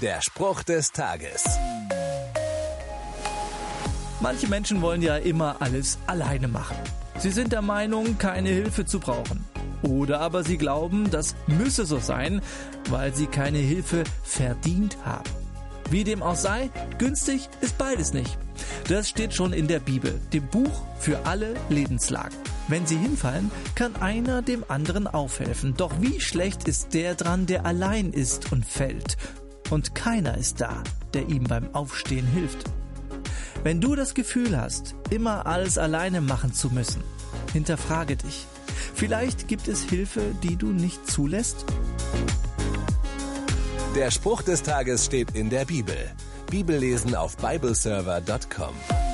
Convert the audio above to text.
Der Spruch des Tages. Manche Menschen wollen ja immer alles alleine machen. Sie sind der Meinung, keine Hilfe zu brauchen. Oder aber sie glauben, das müsse so sein, weil sie keine Hilfe verdient haben. Wie dem auch sei, günstig ist beides nicht. Das steht schon in der Bibel, dem Buch für alle Lebenslagen. Wenn sie hinfallen, kann einer dem anderen aufhelfen. Doch wie schlecht ist der dran, der allein ist und fällt. Und keiner ist da, der ihm beim Aufstehen hilft. Wenn du das Gefühl hast, immer alles alleine machen zu müssen, hinterfrage dich. Vielleicht gibt es Hilfe, die du nicht zulässt? Der Spruch des Tages steht in der Bibel. Bibellesen auf bibleserver.com.